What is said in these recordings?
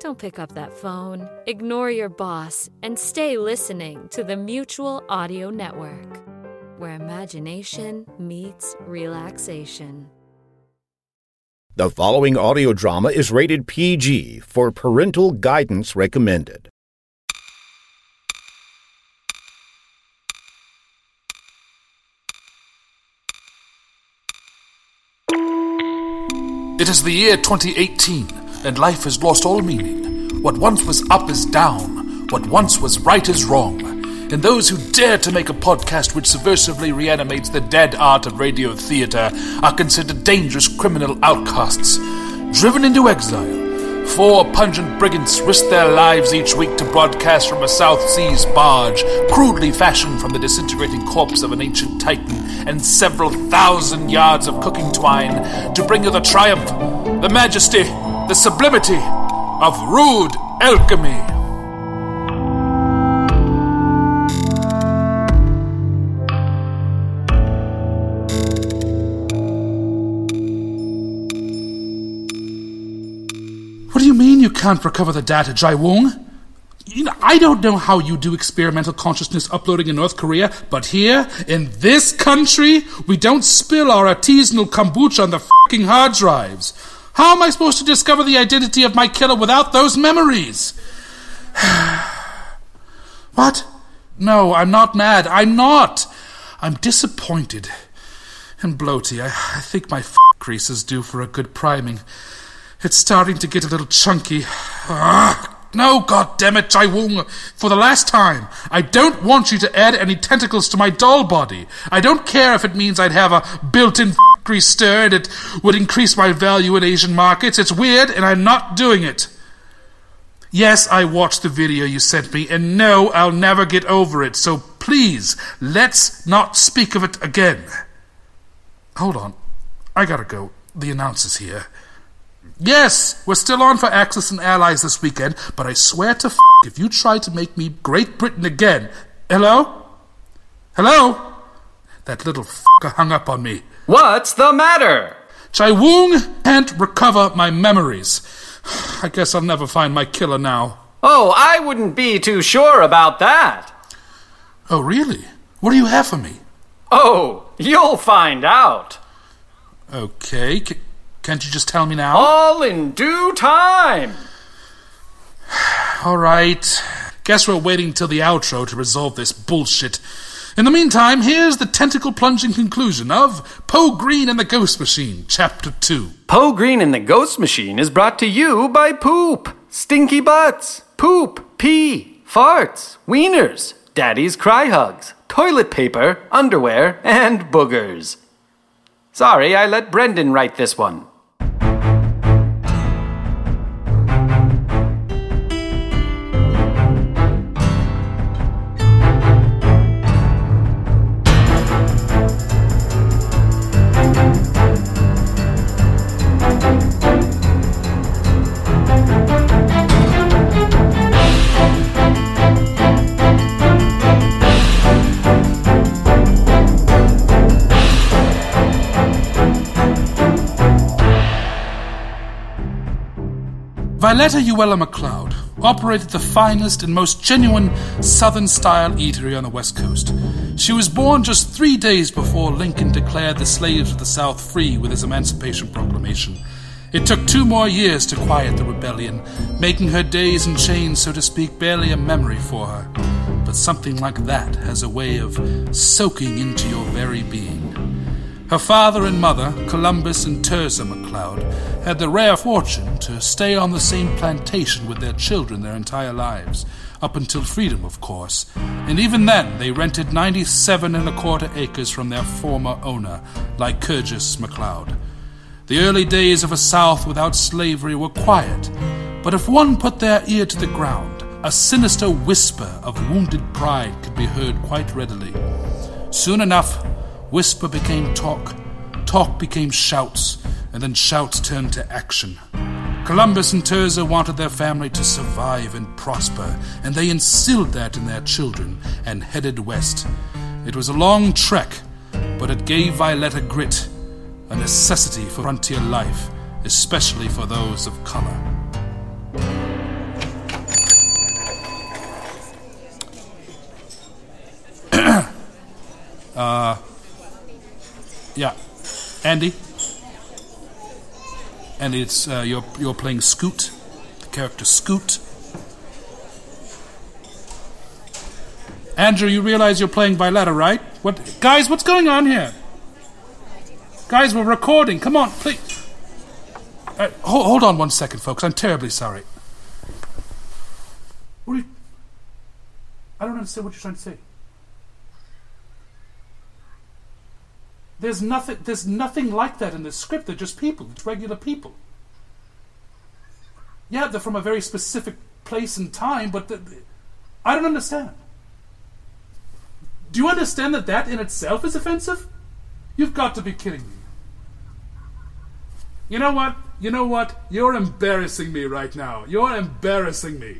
Don't pick up that phone, ignore your boss, and stay listening to the Mutual Audio Network, where imagination meets relaxation. The following audio drama is rated PG for parental guidance recommended. It is the year 2018, and life has lost all meaning. What once was up is down, what once was right is wrong. And those who dare to make a podcast which subversively reanimates the dead art of radio theatre are considered dangerous criminal outcasts. Driven into exile, Four pungent brigands risk their lives each week to broadcast from a South Seas barge, crudely fashioned from the disintegrating corpse of an ancient Titan, and several thousand yards of cooking twine to bring you the triumph, the majesty, the sublimity of rude alchemy. What do you mean you can't recover the data, Jai Wong? You know, I don't know how you do experimental consciousness uploading in North Korea, but here, in this country, we don't spill our artisanal kombucha on the fucking hard drives. How am I supposed to discover the identity of my killer without those memories? what? No, I'm not mad. I'm not. I'm disappointed. And bloaty. I, I think my f- is due for a good priming. It's starting to get a little chunky. No, God damn it, Jai Wong. For the last time, I don't want you to add any tentacles to my doll body. I don't care if it means I'd have a built-in f***ry stir and it would increase my value in Asian markets. It's weird, and I'm not doing it. Yes, I watched the video you sent me, and no, I'll never get over it. So please, let's not speak of it again. Hold on. I gotta go. The announcer's here. Yes, we're still on for Axis and Allies this weekend, but I swear to f- if you try to make me Great Britain again. Hello? Hello? That little fucker hung up on me. What's the matter? Jai Wong can't recover my memories. I guess I'll never find my killer now. Oh, I wouldn't be too sure about that. Oh, really? What do you have for me? Oh, you'll find out. Okay, c- can't you just tell me now? All in due time. All right. Guess we're waiting till the outro to resolve this bullshit. In the meantime, here's the tentacle plunging conclusion of Poe Green and the Ghost Machine, Chapter 2. Poe Green and the Ghost Machine is brought to you by poop, stinky butts, poop, pee, farts, wieners, daddy's cry hugs, toilet paper, underwear, and boogers. Sorry, I let Brendan write this one. Violetta Uella McLeod operated the finest and most genuine Southern style eatery on the West Coast. She was born just three days before Lincoln declared the slaves of the South free with his Emancipation Proclamation. It took two more years to quiet the rebellion, making her days in chains, so to speak, barely a memory for her. But something like that has a way of soaking into your very being. Her father and mother, Columbus and Tirzah McLeod, had the rare fortune to stay on the same plantation with their children their entire lives, up until freedom, of course. And even then, they rented 97 and a quarter acres from their former owner, Lycurgus McLeod. The early days of a South without slavery were quiet, but if one put their ear to the ground, a sinister whisper of wounded pride could be heard quite readily. Soon enough, whisper became talk, talk became shouts, and then shouts turned to action. Columbus and Tirzah wanted their family to survive and prosper, and they instilled that in their children and headed west. It was a long trek, but it gave Violetta grit, a necessity for frontier life, especially for those of color. uh, yeah. Andy? And it's uh, you're you're playing Scoot, the character Scoot. Andrew, you realize you're playing Violetta, right? What, guys? What's going on here? Guys, we're recording. Come on, please. Uh, hold, hold on one second, folks. I'm terribly sorry. What are you? I don't understand what you're trying to say. There's nothing. There's nothing like that in the script. They're just people. It's regular people. Yeah, they're from a very specific place and time, but the, I don't understand. Do you understand that that in itself is offensive? You've got to be kidding me. You know what? You know what? You're embarrassing me right now. You're embarrassing me.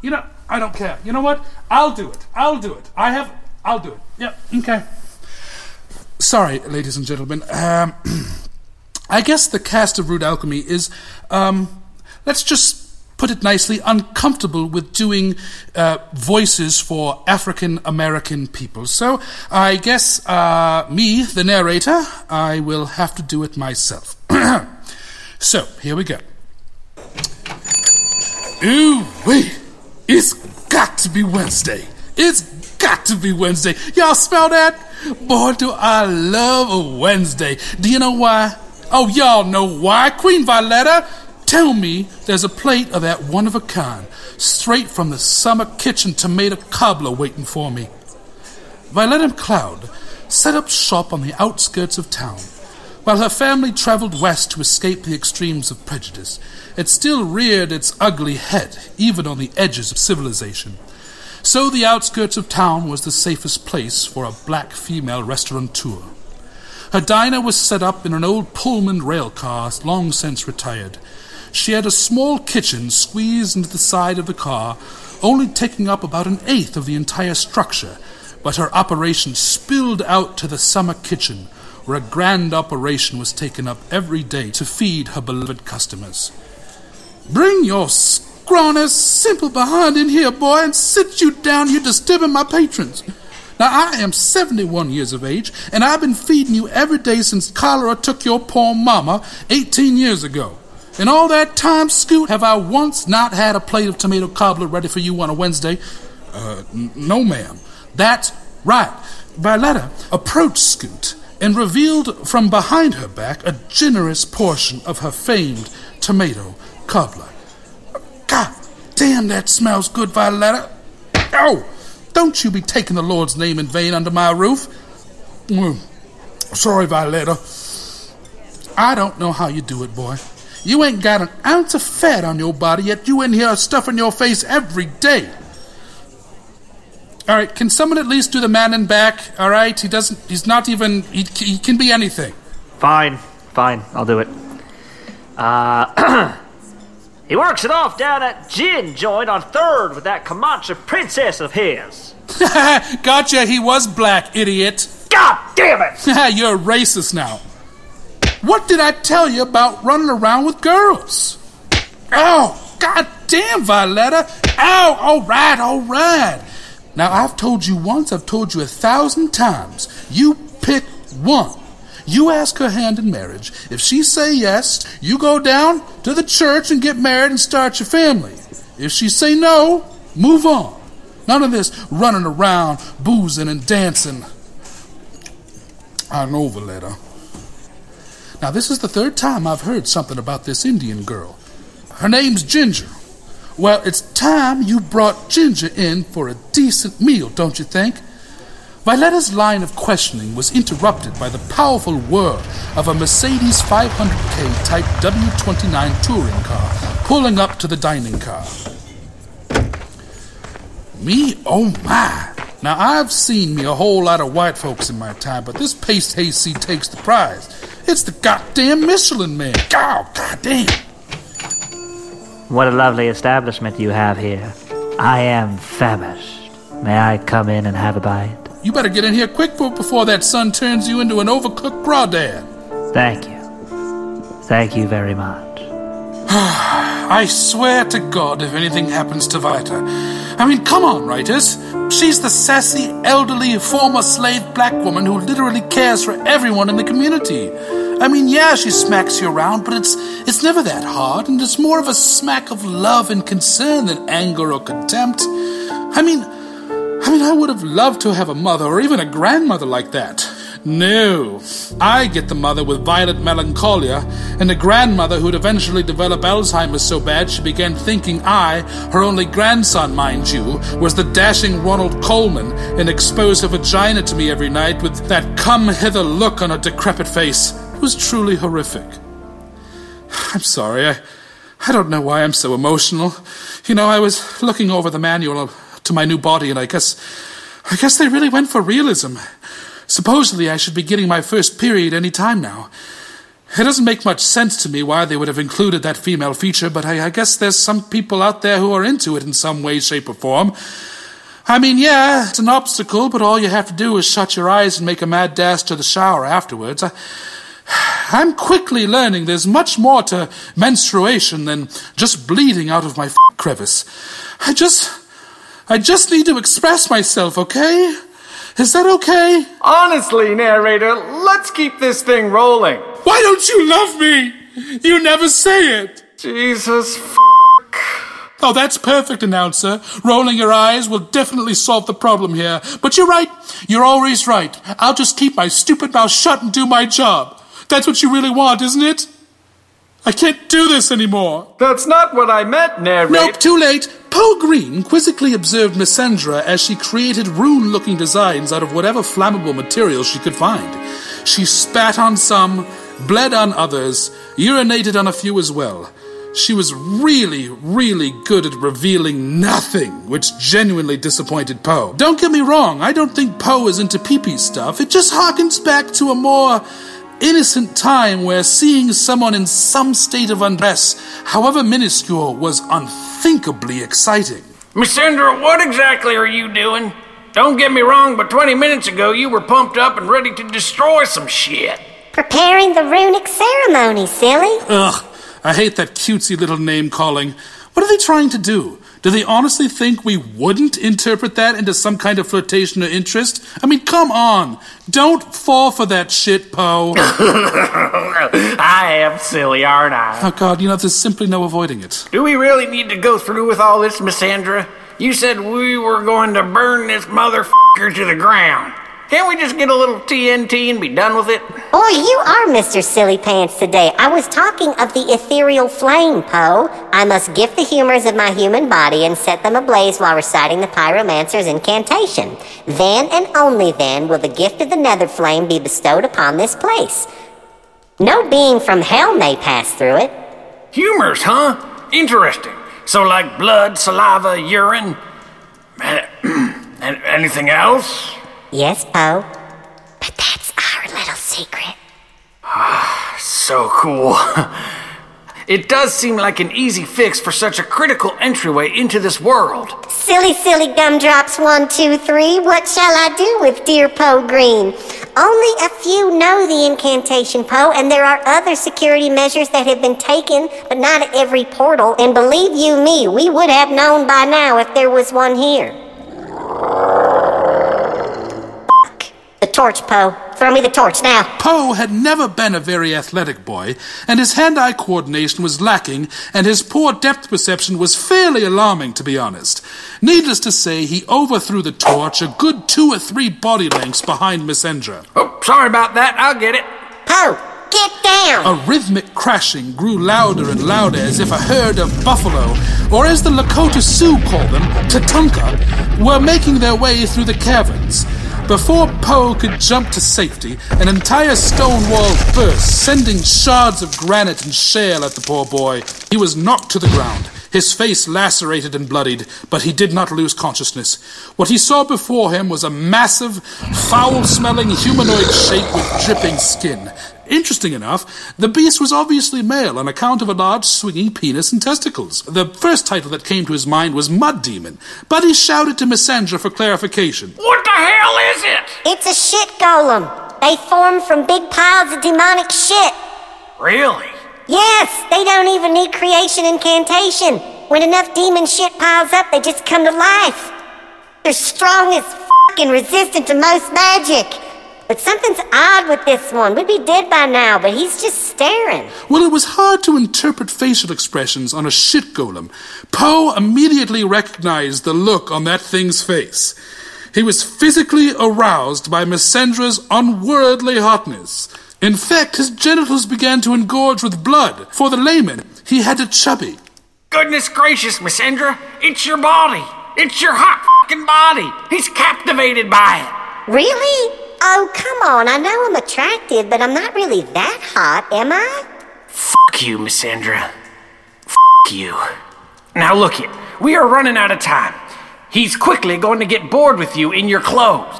You know, I don't care. You know what? I'll do it. I'll do it. I have. I'll do it. Yep. Okay. Sorry, ladies and gentlemen. Um, I guess the cast of Rude Alchemy is, um, let's just put it nicely, uncomfortable with doing uh, voices for African American people. So I guess uh, me, the narrator, I will have to do it myself. so here we go. Ooh, wait. It's got to be Wednesday. It's got to be Wednesday. Y'all smell that? Boy, do I love a Wednesday. Do you know why? Oh, y'all know why. Queen Violetta, tell me there's a plate of that one of a kind, straight from the summer kitchen tomato cobbler waiting for me. Violetta McLeod set up shop on the outskirts of town. While her family traveled west to escape the extremes of prejudice, it still reared its ugly head, even on the edges of civilization. So the outskirts of town was the safest place for a black female restaurateur. Her diner was set up in an old Pullman rail car long since retired. She had a small kitchen squeezed into the side of the car, only taking up about an eighth of the entire structure, but her operation spilled out to the summer kitchen, where a grand operation was taken up every day to feed her beloved customers. Bring your scrawny, simple behind in here, boy, and sit you down. You're disturbing my patrons. Now, I am 71 years of age, and I've been feeding you every day since cholera took your poor mama 18 years ago. In all that time, Scoot, have I once not had a plate of tomato cobbler ready for you on a Wednesday? Uh, n- no, ma'am. That's right. Violetta approached Scoot and revealed from behind her back a generous portion of her famed tomato cobbler. God damn, that smells good, Violetta. Oh, don't you be taking the Lord's name in vain under my roof. Mm. Sorry, Violetta. I don't know how you do it, boy. You ain't got an ounce of fat on your body, yet you in here stuffing your face every day. All right, can someone at least do the man in back? All right, he doesn't. He's not even. He, he can be anything. Fine, fine, I'll do it. Uh, he works it off down at Gin Joint on Third with that Comanche princess of his. gotcha. He was black, idiot. God damn it! You're a racist now. What did I tell you about running around with girls? Oh, god damn, Violetta. Ow, all right, all right. Now, I've told you once, I've told you a thousand times. You pick one. You ask her hand in marriage. If she say yes, you go down to the church and get married and start your family. If she say no, move on. None of this running around, boozing and dancing. I know, letter. Now, this is the third time I've heard something about this Indian girl. Her name's Ginger. Well, it's time you brought Ginger in for a decent meal, don't you think? Violetta's line of questioning was interrupted by the powerful whir of a Mercedes 500K Type W29 touring car pulling up to the dining car. Me? Oh my! Now, I've seen me a whole lot of white folks in my time, but this paste hayseed takes the prize. It's the goddamn Michelin man. God, goddamn. What a lovely establishment you have here. I am famished. May I come in and have a bite? You better get in here quick before that sun turns you into an overcooked crawdad. Thank you. Thank you very much. I swear to God, if anything happens to Vita. I mean, come on, writers. She's the sassy, elderly, former slave black woman who literally cares for everyone in the community. I mean, yeah, she smacks you around, but it's it's never that hard, and it's more of a smack of love and concern than anger or contempt. I mean, I mean, I would have loved to have a mother or even a grandmother like that. No, I get the mother with violent melancholia, and a grandmother who'd eventually develop Alzheimer's so bad she began thinking I, her only grandson, mind you, was the dashing Ronald Colman, and expose her vagina to me every night with that come hither look on her decrepit face. It was truly horrific. I'm sorry, I, I don't know why I'm so emotional. You know, I was looking over the manual to my new body, and I guess, I guess they really went for realism. Supposedly, I should be getting my first period any time now. It doesn't make much sense to me why they would have included that female feature, but I, I, guess there's some people out there who are into it in some way, shape, or form. I mean, yeah, it's an obstacle, but all you have to do is shut your eyes and make a mad dash to the shower afterwards. I, I'm quickly learning there's much more to menstruation than just bleeding out of my crevice. I just. I just need to express myself, okay? Is that okay? Honestly, narrator, let's keep this thing rolling. Why don't you love me? You never say it. Jesus f- Oh, that's perfect, announcer. Rolling your eyes will definitely solve the problem here. But you're right. You're always right. I'll just keep my stupid mouth shut and do my job. That's what you really want, isn't it? I can't do this anymore. That's not what I meant, narrator. Nope, too late. Poe Green quizzically observed Missandra as she created rune looking designs out of whatever flammable material she could find. She spat on some, bled on others, urinated on a few as well. She was really, really good at revealing nothing, which genuinely disappointed Poe. Don't get me wrong, I don't think Poe is into pee pee stuff. It just harkens back to a more innocent time where seeing someone in some state of undress, however minuscule, was unthinkably exciting. Miss Missandra, what exactly are you doing? Don't get me wrong, but 20 minutes ago you were pumped up and ready to destroy some shit. Preparing the runic ceremony, silly. Ugh, I hate that cutesy little name calling. What are they trying to do? Do they honestly think we wouldn't interpret that into some kind of flirtation or interest? I mean, come on. Don't fall for that shit, Poe. I am silly, aren't I? Oh, God, you know, there's simply no avoiding it. Do we really need to go through with all this, Missandra? You said we were going to burn this motherfucker to the ground. Can't we just get a little TNT and be done with it? Boy, you are Mr. Silly Pants today. I was talking of the ethereal flame, Poe. I must gift the humors of my human body and set them ablaze while reciting the pyromancer's incantation. Then and only then will the gift of the nether flame be bestowed upon this place. No being from hell may pass through it. Humors, huh? Interesting. So, like blood, saliva, urine. Eh, anything else? Yes, Poe. But that's our little secret. Ah, so cool. It does seem like an easy fix for such a critical entryway into this world. Silly, silly gumdrops, one, two, three. What shall I do with dear Poe Green? Only a few know the incantation, Poe, and there are other security measures that have been taken, but not at every portal. And believe you me, we would have known by now if there was one here. The torch, Poe. Throw me the torch now. Poe had never been a very athletic boy, and his hand eye coordination was lacking, and his poor depth perception was fairly alarming, to be honest. Needless to say, he overthrew the torch a good two or three body lengths behind Missandra. Oh, sorry about that. I'll get it. Poe, get down! A rhythmic crashing grew louder and louder as if a herd of buffalo, or as the Lakota Sioux call them, Tatanka, were making their way through the caverns. Before Poe could jump to safety, an entire stone wall burst, sending shards of granite and shale at the poor boy. He was knocked to the ground, his face lacerated and bloodied, but he did not lose consciousness. What he saw before him was a massive, foul smelling humanoid shape with dripping skin. Interesting enough, the beast was obviously male on account of a large swinging penis and testicles. The first title that came to his mind was Mud Demon, but he shouted to Missandra for clarification. What the hell is it? It's a shit golem. They form from big piles of demonic shit. Really? Yes, they don't even need creation incantation. When enough demon shit piles up, they just come to life. They're strong as fuck and resistant to most magic. But something's odd with this one. We'd be dead by now, but he's just staring. Well, it was hard to interpret facial expressions on a shit golem. Poe immediately recognized the look on that thing's face. He was physically aroused by Missandra's unworldly hotness. In fact, his genitals began to engorge with blood. For the layman, he had a chubby. Goodness gracious, Missandra, it's your body. It's your hot fucking body. He's captivated by it. Really? Oh, come on. I know I'm attractive, but I'm not really that hot, am I? Fuck you, Missandra. Fuck you. Now look it, we are running out of time. He's quickly going to get bored with you in your clothes.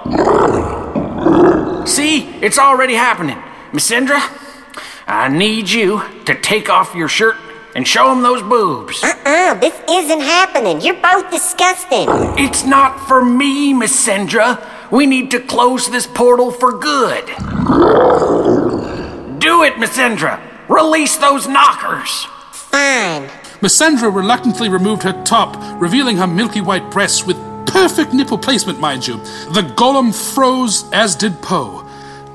See, it's already happening. Missandra, I need you to take off your shirt and show him those boobs. Uh-uh, this isn't happening. You're both disgusting. It's not for me, Missandra. We need to close this portal for good. Do it, Missandra. Release those knockers. Fine. Missandra reluctantly removed her top, revealing her milky white breasts with perfect nipple placement, mind you. The golem froze, as did Poe.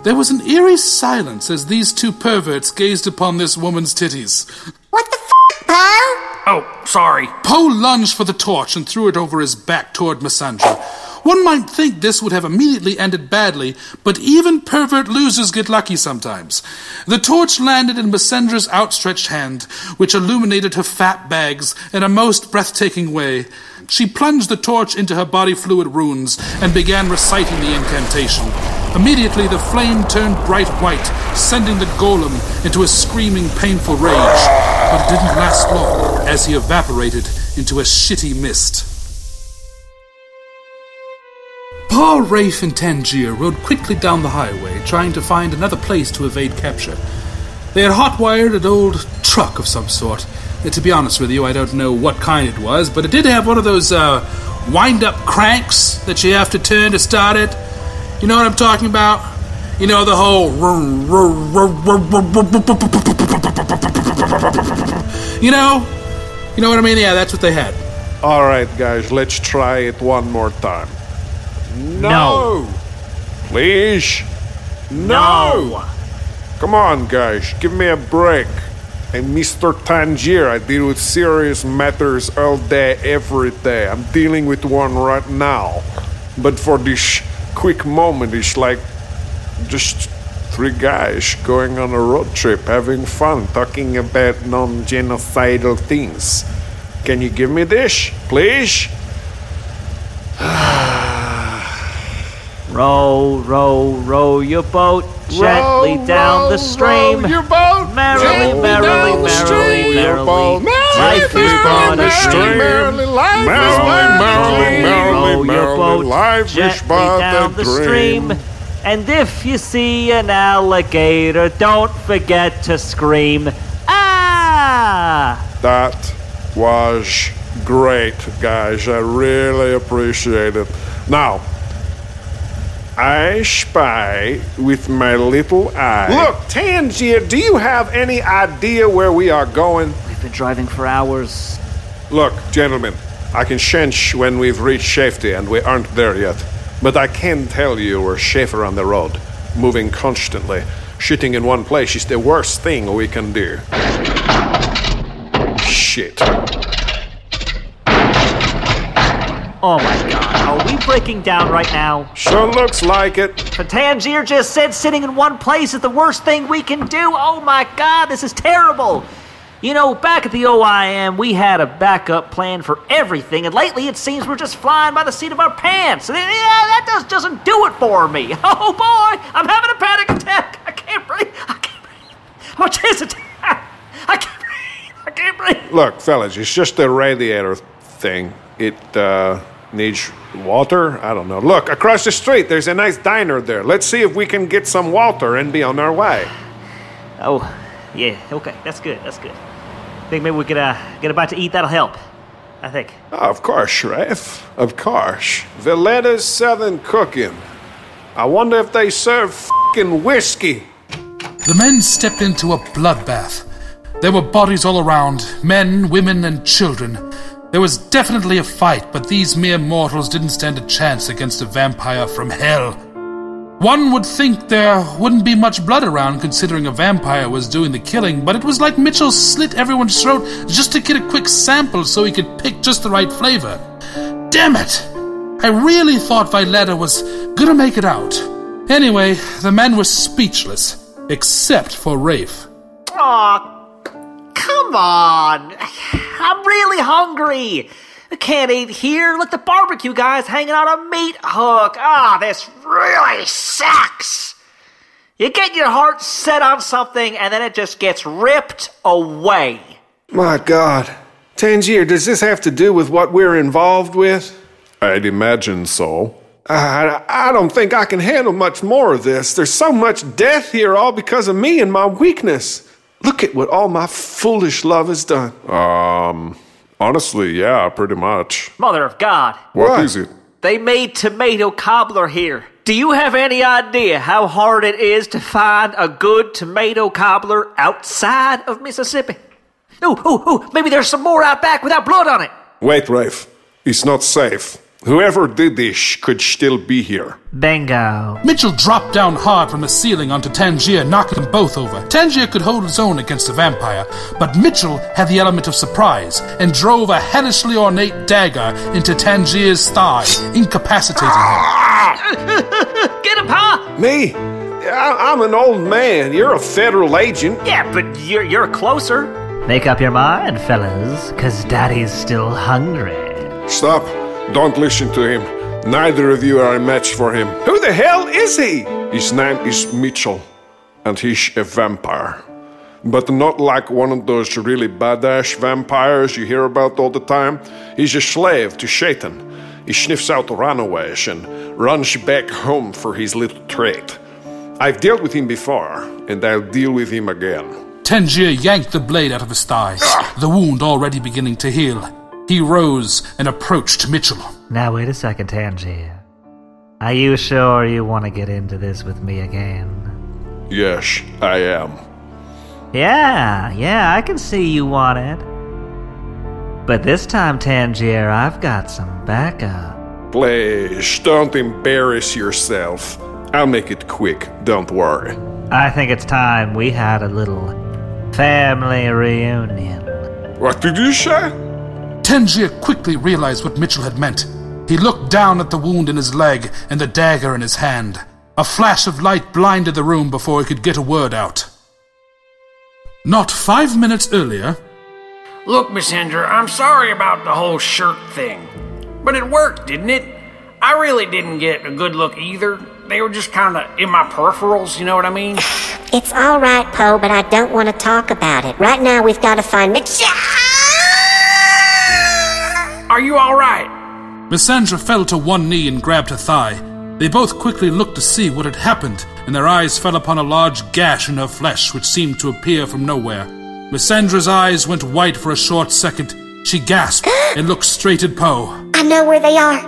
There was an eerie silence as these two perverts gazed upon this woman's titties. What the f, Poe? Oh, sorry. Poe lunged for the torch and threw it over his back toward Missandra. One might think this would have immediately ended badly, but even pervert losers get lucky sometimes. The torch landed in Missandra's outstretched hand, which illuminated her fat bags in a most breathtaking way. She plunged the torch into her body fluid runes and began reciting the incantation. Immediately, the flame turned bright white, sending the golem into a screaming, painful rage. But it didn't last long, as he evaporated into a shitty mist. Paul, Rafe, and Tangier rode quickly down the highway, trying to find another place to evade capture. They had hot-wired an old truck of some sort. Uh, To be honest with you, I don't know what kind it was, but it did have one of those uh, wind-up cranks that you have to turn to start it. You know what I'm talking about? You know the whole. You know? You know what I mean? Yeah, that's what they had. All right, guys, let's try it one more time. No. Please. No. Come on, guys, give me a break. I'm Mr. Tangier. I deal with serious matters all day, every day. I'm dealing with one right now. But for this quick moment, it's like just three guys going on a road trip, having fun, talking about non genocidal things. Can you give me this, please? Row, row, row your boat gently Row, down row, the stream. row your boat merrily, gently merrily, down the merrily, stream. merrily. Boat Life is but a stream. Merrily, life is Merrily, but a merrily, row your Merrily, boat life is gently but down a the dream. stream. And if you see an alligator, don't forget to scream, Ah! That was great, guys. I really appreciate it. Now, I spy with my little eye. Look, Tangier, do you have any idea where we are going? We've been driving for hours. Look, gentlemen, I can sense when we've reached safety and we aren't there yet. But I can tell you we're safer on the road, moving constantly. Shitting in one place is the worst thing we can do. Shit. Oh my god, are we breaking down right now? Sure looks like it. But Tangier just said sitting in one place is the worst thing we can do. Oh my god, this is terrible. You know, back at the OIM, we had a backup plan for everything, and lately it seems we're just flying by the seat of our pants. And, Yeah, that just doesn't do it for me. Oh boy, I'm having a panic attack. I can't breathe. I can't breathe. I'm a chest attack. I can't breathe. I can't breathe. Look, fellas, it's just the radiator thing. It uh, needs water. I don't know. Look, across the street, there's a nice diner there. Let's see if we can get some water and be on our way. Oh, yeah, okay, that's good, that's good. I Think maybe we could uh, get a bite to eat, that'll help. I think. Oh, of course, Rafe. Of course. Violetta's Southern Cooking. I wonder if they serve fing whiskey. The men stepped into a bloodbath. There were bodies all around men, women, and children. There was definitely a fight, but these mere mortals didn't stand a chance against a vampire from hell. One would think there wouldn't be much blood around considering a vampire was doing the killing, but it was like Mitchell slit everyone's throat just to get a quick sample so he could pick just the right flavor. Damn it! I really thought Violetta was gonna make it out. Anyway, the men were speechless, except for Rafe. Aw, come on. I'm really hungry. I can't eat here. Look, the barbecue guy's hanging on a meat hook. Ah, this really sucks. You get your heart set on something and then it just gets ripped away. My God. Tangier, does this have to do with what we're involved with? I'd imagine so. I, I don't think I can handle much more of this. There's so much death here, all because of me and my weakness. Look at what all my foolish love has done. Um, honestly, yeah, pretty much. Mother of God. what is it? They made tomato cobbler here. Do you have any idea how hard it is to find a good tomato cobbler outside of Mississippi? Ooh, ooh, ooh, maybe there's some more out back without blood on it. Wait, Rafe. It's not safe. Whoever did this could still be here. Bingo. Mitchell dropped down hard from the ceiling onto Tangier, knocking them both over. Tangier could hold his own against the vampire, but Mitchell had the element of surprise and drove a hellishly ornate dagger into Tangier's thigh, incapacitating him. Get him, Pa! Me? I, I'm an old man. You're a federal agent. Yeah, but you're, you're closer. Make up your mind, fellas, because Daddy's still hungry. Stop. Don't listen to him. Neither of you are a match for him. Who the hell is he? His name is Mitchell, and he's a vampire. But not like one of those really badass vampires you hear about all the time. He's a slave to Satan. He sniffs out runaways and runs back home for his little treat. I've dealt with him before, and I'll deal with him again. Tangier yanked the blade out of his thigh, ah! the wound already beginning to heal. He rose and approached Mitchell. Now, wait a second, Tangier. Are you sure you want to get into this with me again? Yes, I am. Yeah, yeah, I can see you want it. But this time, Tangier, I've got some backup. Please, don't embarrass yourself. I'll make it quick, don't worry. I think it's time we had a little family reunion. What did you say? Tangier quickly realized what Mitchell had meant. He looked down at the wound in his leg and the dagger in his hand. A flash of light blinded the room before he could get a word out. Not five minutes earlier, Look, Missandra, I'm sorry about the whole shirt thing. But it worked, didn't it? I really didn't get a good look either. They were just kind of in my peripherals, you know what I mean? It's all right, Poe, but I don't want to talk about it. Right now, we've got to find Mitch. Are you alright? Missandra fell to one knee and grabbed her thigh. They both quickly looked to see what had happened, and their eyes fell upon a large gash in her flesh which seemed to appear from nowhere. Missandra's eyes went white for a short second. She gasped and looked straight at Poe. I know where they are.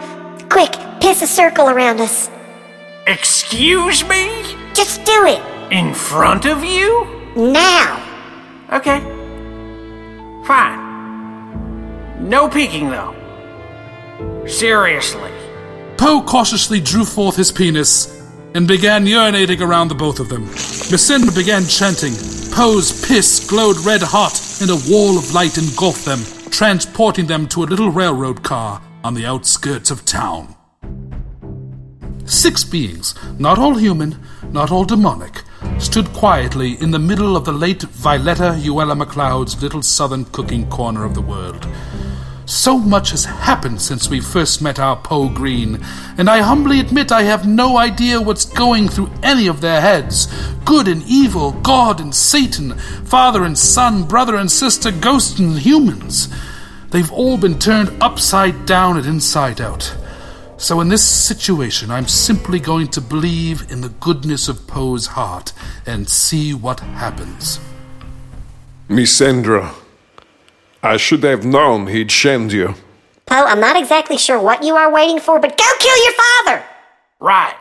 Quick, piss a circle around us. Excuse me? Just do it. In front of you? Now. Okay. Fine. No peeking, though. Seriously. Poe cautiously drew forth his penis and began urinating around the both of them. Missandra began chanting. Poe's piss glowed red hot, and a wall of light engulfed them, transporting them to a little railroad car on the outskirts of town. Six beings, not all human, not all demonic, stood quietly in the middle of the late Violetta Uella McLeod's little southern cooking corner of the world. So much has happened since we first met our Poe Green, and I humbly admit I have no idea what's going through any of their heads. Good and evil, God and Satan, father and son, brother and sister, ghosts and humans. They've all been turned upside down and inside out. So in this situation, I'm simply going to believe in the goodness of Poe's heart and see what happens. Missandra, I should have known he'd send you. Poe, I'm not exactly sure what you are waiting for, but go kill your father! Right.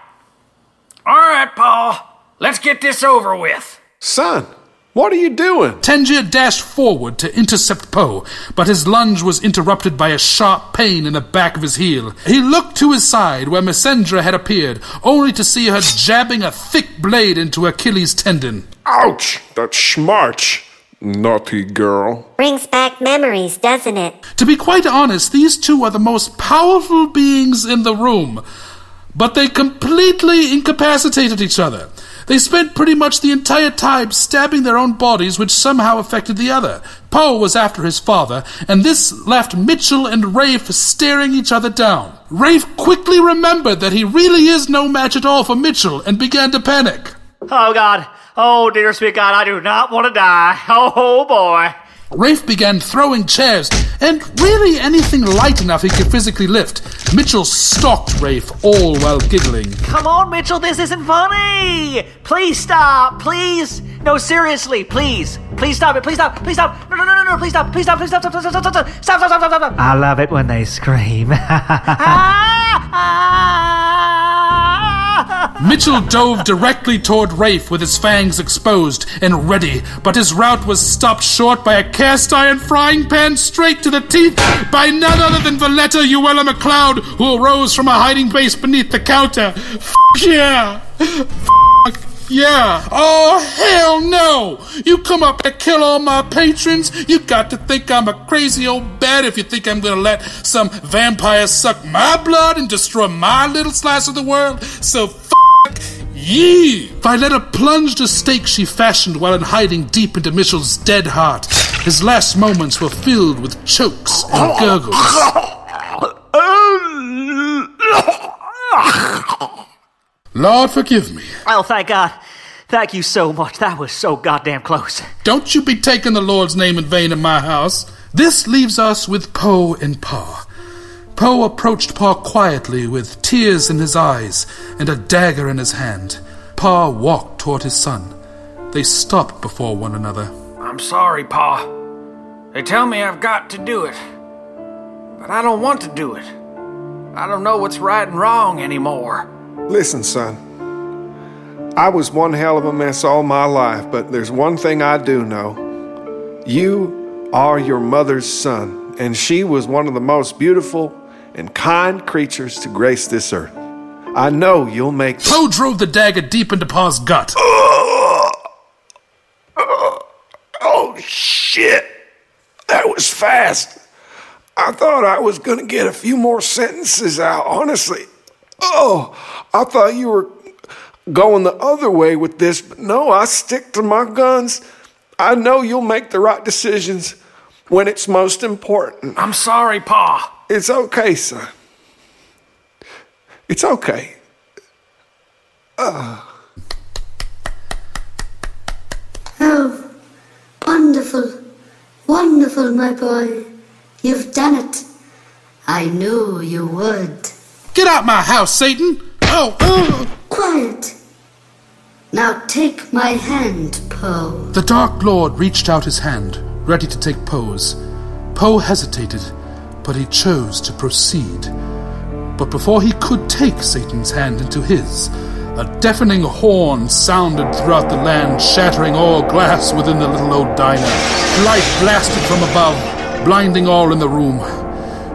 Alright, Paul. Let's get this over with. Son, What are you doing? Tangier dashed forward to intercept Poe, but his lunge was interrupted by a sharp pain in the back of his heel. He looked to his side where Missandra had appeared, only to see her jabbing a thick blade into Achilles' tendon. Ouch! That's schmarch. Naughty girl. Brings back memories, doesn't it? To be quite honest, these two are the most powerful beings in the room, but they completely incapacitated each other. They spent pretty much the entire time stabbing their own bodies, which somehow affected the other. Poe was after his father, and this left Mitchell and Rafe staring each other down. Rafe quickly remembered that he really is no match at all for Mitchell and began to panic. Oh, God. Oh, dear sweet God, I do not want to die. Oh, boy. Rafe began throwing chairs and really anything light enough he could physically lift. Mitchell stalked Rafe, all while giggling. Come on, Mitchell, this isn't funny. Please stop, please. No, seriously, please. Please stop it, please stop, please stop. No, no, no, no, no, please stop, please stop, please stop, stop, stop, stop, stop, stop, stop, stop, stop, stop, stop. I love it when they scream. Mitchell dove directly toward Rafe with his fangs exposed and ready, but his route was stopped short by a cast iron frying pan straight to the teeth by none other than Violetta Uella McLeod, who arose from a hiding place beneath the counter. F yeah! F yeah! Oh, hell no! You come up to kill all my patrons? You got to think I'm a crazy old bat if you think I'm gonna let some vampire suck my blood and destroy my little slice of the world. So, ye! Violetta plunged a stake she fashioned while in hiding deep into Mitchell's dead heart. His last moments were filled with chokes and gurgles. Lord, forgive me. Oh, thank God. Thank you so much. That was so goddamn close. Don't you be taking the Lord's name in vain in my house. This leaves us with Poe and Pa. Poe approached Pa quietly with tears in his eyes and a dagger in his hand. Pa walked toward his son. They stopped before one another. I'm sorry, Pa. They tell me I've got to do it. But I don't want to do it. I don't know what's right and wrong anymore. Listen, son. I was one hell of a mess all my life, but there's one thing I do know. You are your mother's son, and she was one of the most beautiful and kind creatures to grace this earth. I know you'll make. Poe drove the dagger deep into Pa's gut. Oh, shit. That was fast. I thought I was going to get a few more sentences out, honestly. Oh, I thought you were going the other way with this, but no, I stick to my guns. I know you'll make the right decisions when it's most important. I'm sorry, Pa. It's okay, son. It's okay. Ah. Oh, wonderful, wonderful, my boy. You've done it. I knew you would. Get out my house, Satan! Oh, oh! Quiet. Now take my hand, Poe. The Dark Lord reached out his hand, ready to take Poe's. Poe hesitated, but he chose to proceed. But before he could take Satan's hand into his, a deafening horn sounded throughout the land, shattering all glass within the little old diner. Light blasted from above, blinding all in the room.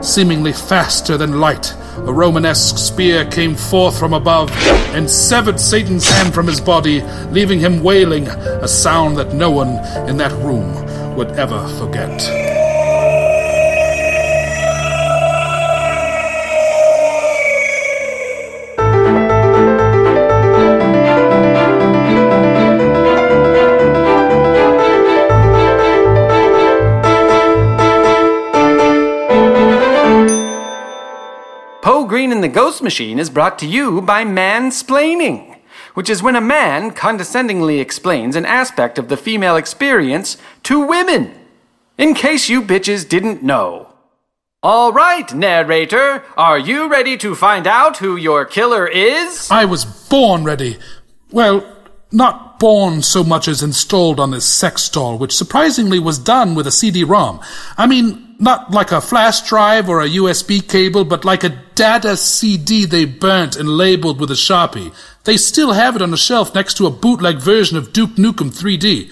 Seemingly faster than light, a Romanesque spear came forth from above and severed Satan's hand from his body, leaving him wailing, a sound that no one in that room would ever forget. The Ghost Machine is brought to you by mansplaining, which is when a man condescendingly explains an aspect of the female experience to women. In case you bitches didn't know. All right, narrator, are you ready to find out who your killer is? I was born ready. Well, not born so much as installed on this sex doll, which surprisingly was done with a CD-ROM. I mean, not like a flash drive or a USB cable, but like a data CD they burnt and labeled with a Sharpie. They still have it on a shelf next to a bootleg version of Duke Nukem 3D.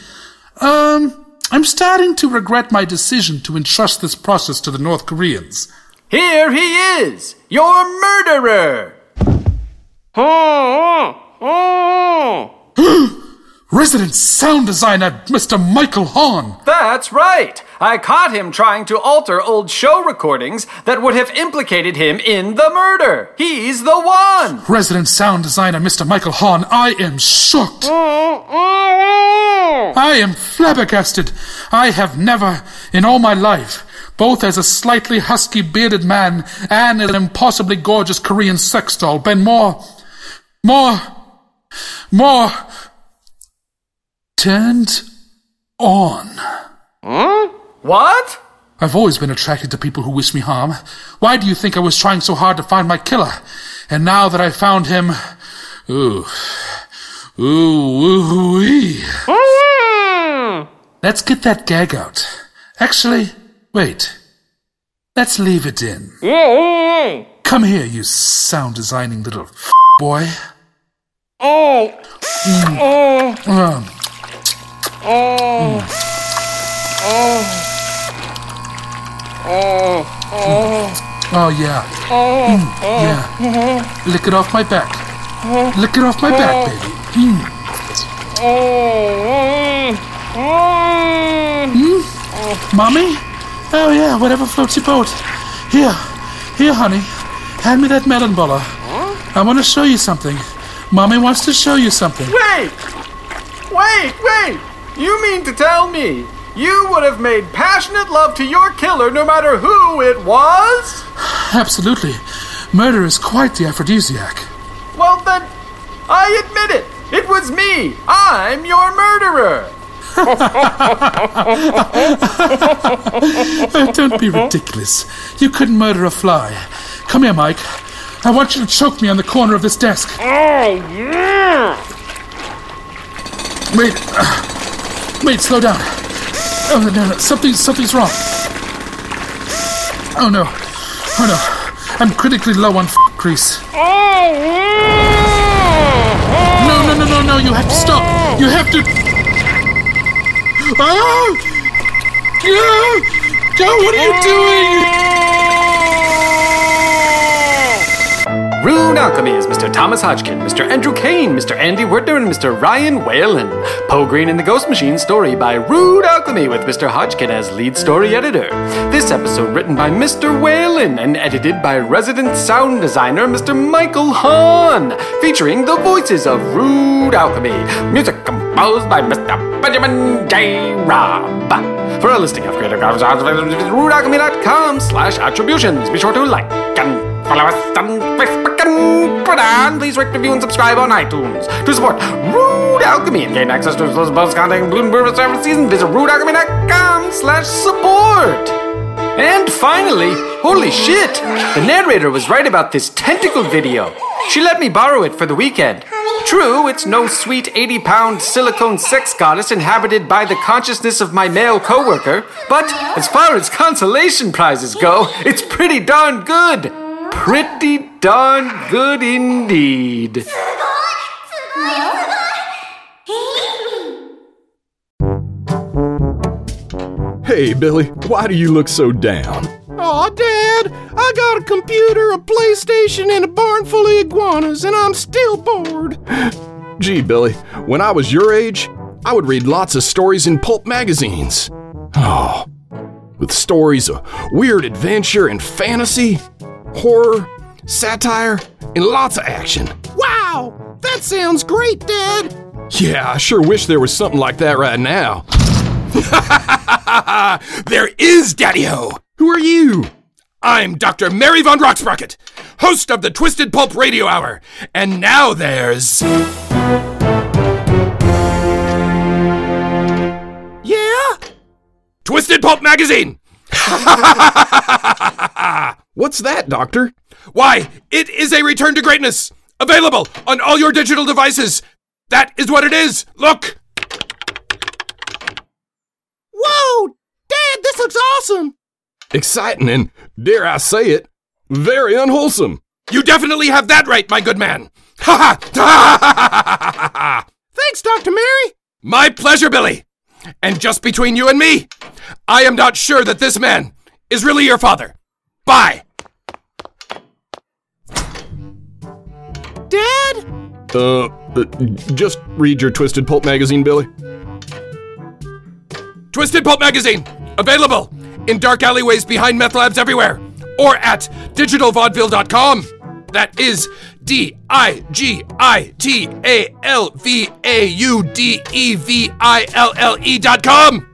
Um, I'm starting to regret my decision to entrust this process to the North Koreans. Here he is, your murderer! Resident sound designer, Mr. Michael Hahn. That's right! I caught him trying to alter old show recordings that would have implicated him in the murder. He's the one! Resident sound designer, Mr. Michael Hahn, I am shocked. I am flabbergasted. I have never, in all my life, both as a slightly husky bearded man and as an impossibly gorgeous Korean sex doll, been more, more, more turned on. What? I've always been attracted to people who wish me harm. Why do you think I was trying so hard to find my killer? And now that I found him, ooh, ooh, ooh, wee. Let's get that gag out. Actually, wait. Let's leave it in. Come here, you sound designing little f- boy. Mm. Um, Oh Oh. Oh. Oh. Oh yeah. Mm, yeah. Lick it off my back. Lick it off my back, baby. Mm. Mm? Mommy? Oh yeah, whatever floats your boat. Here, here, honey. Hand me that melon baller. I want to show you something. Mommy wants to show you something. Wait! Wait, wait! You mean to tell me you would have made passionate love to your killer no matter who it was? Absolutely. Murder is quite the aphrodisiac. Well, then, I admit it. It was me. I'm your murderer. Oh, don't be ridiculous. You couldn't murder a fly. Come here, Mike. I want you to choke me on the corner of this desk. Oh, yeah! Wait. Wait, slow down. Oh, no, no. Something, something's wrong. Oh, no. Oh, no. I'm critically low on f- grease. No, no, no, no, no. You have to stop. You have to. Oh! Yeah! Joe, what are you doing? Rude Alchemy is Mr. Thomas Hodgkin, Mr. Andrew Kane, Mr. Andy Wertner, and Mr. Ryan Whalen. Poe Green and the Ghost Machine story by Rude Alchemy with Mr. Hodgkin as lead story editor. This episode written by Mr. Whalen and edited by resident sound designer Mr. Michael Hahn, featuring the voices of Rude Alchemy. Music composed by Mr. Benjamin J. Robb. For a listing of creative graphics, visit rudealchemy.com slash attributions. Be sure to like and Follow us on Facebook please rate, review, and subscribe on iTunes. To support Rude Alchemy and gain access to exclusive bonus content, including River Service Season, visit rudealchemy.com slash support. And finally, holy shit, the narrator was right about this tentacle video. She let me borrow it for the weekend. True, it's no sweet 80 pound silicone sex goddess inhabited by the consciousness of my male coworker, but as far as consolation prizes go, it's pretty darn good. Pretty darn good indeed. Hey, Billy, why do you look so down? Aw, Dad, I got a computer, a PlayStation, and a barn full of iguanas, and I'm still bored. Gee, Billy, when I was your age, I would read lots of stories in pulp magazines. Oh, with stories of weird adventure and fantasy, horror, satire, and lots of action. Wow, that sounds great, Dad. Yeah, I sure wish there was something like that right now. there is, Daddy Ho! Who are you? I'm Dr. Mary Von Rocksprocket, host of the Twisted Pulp Radio Hour. And now there's. Yeah? Twisted Pulp Magazine! What's that, Doctor? Why, it is a return to greatness! Available on all your digital devices! That is what it is! Look! Whoa, Dad, this looks awesome. Exciting and, dare I say it, very unwholesome. You definitely have that right, my good man! Ha ha! Thanks, Dr. Mary. My pleasure, Billy! And just between you and me, I am not sure that this man is really your father. Bye. Dad? Uh, uh, just read your Twisted Pulp magazine, Billy. Twisted Pulp magazine, available in dark alleyways behind meth labs everywhere, or at digitalvaudeville.com. That is D I G I T A L V A U D E V I L L E dot com.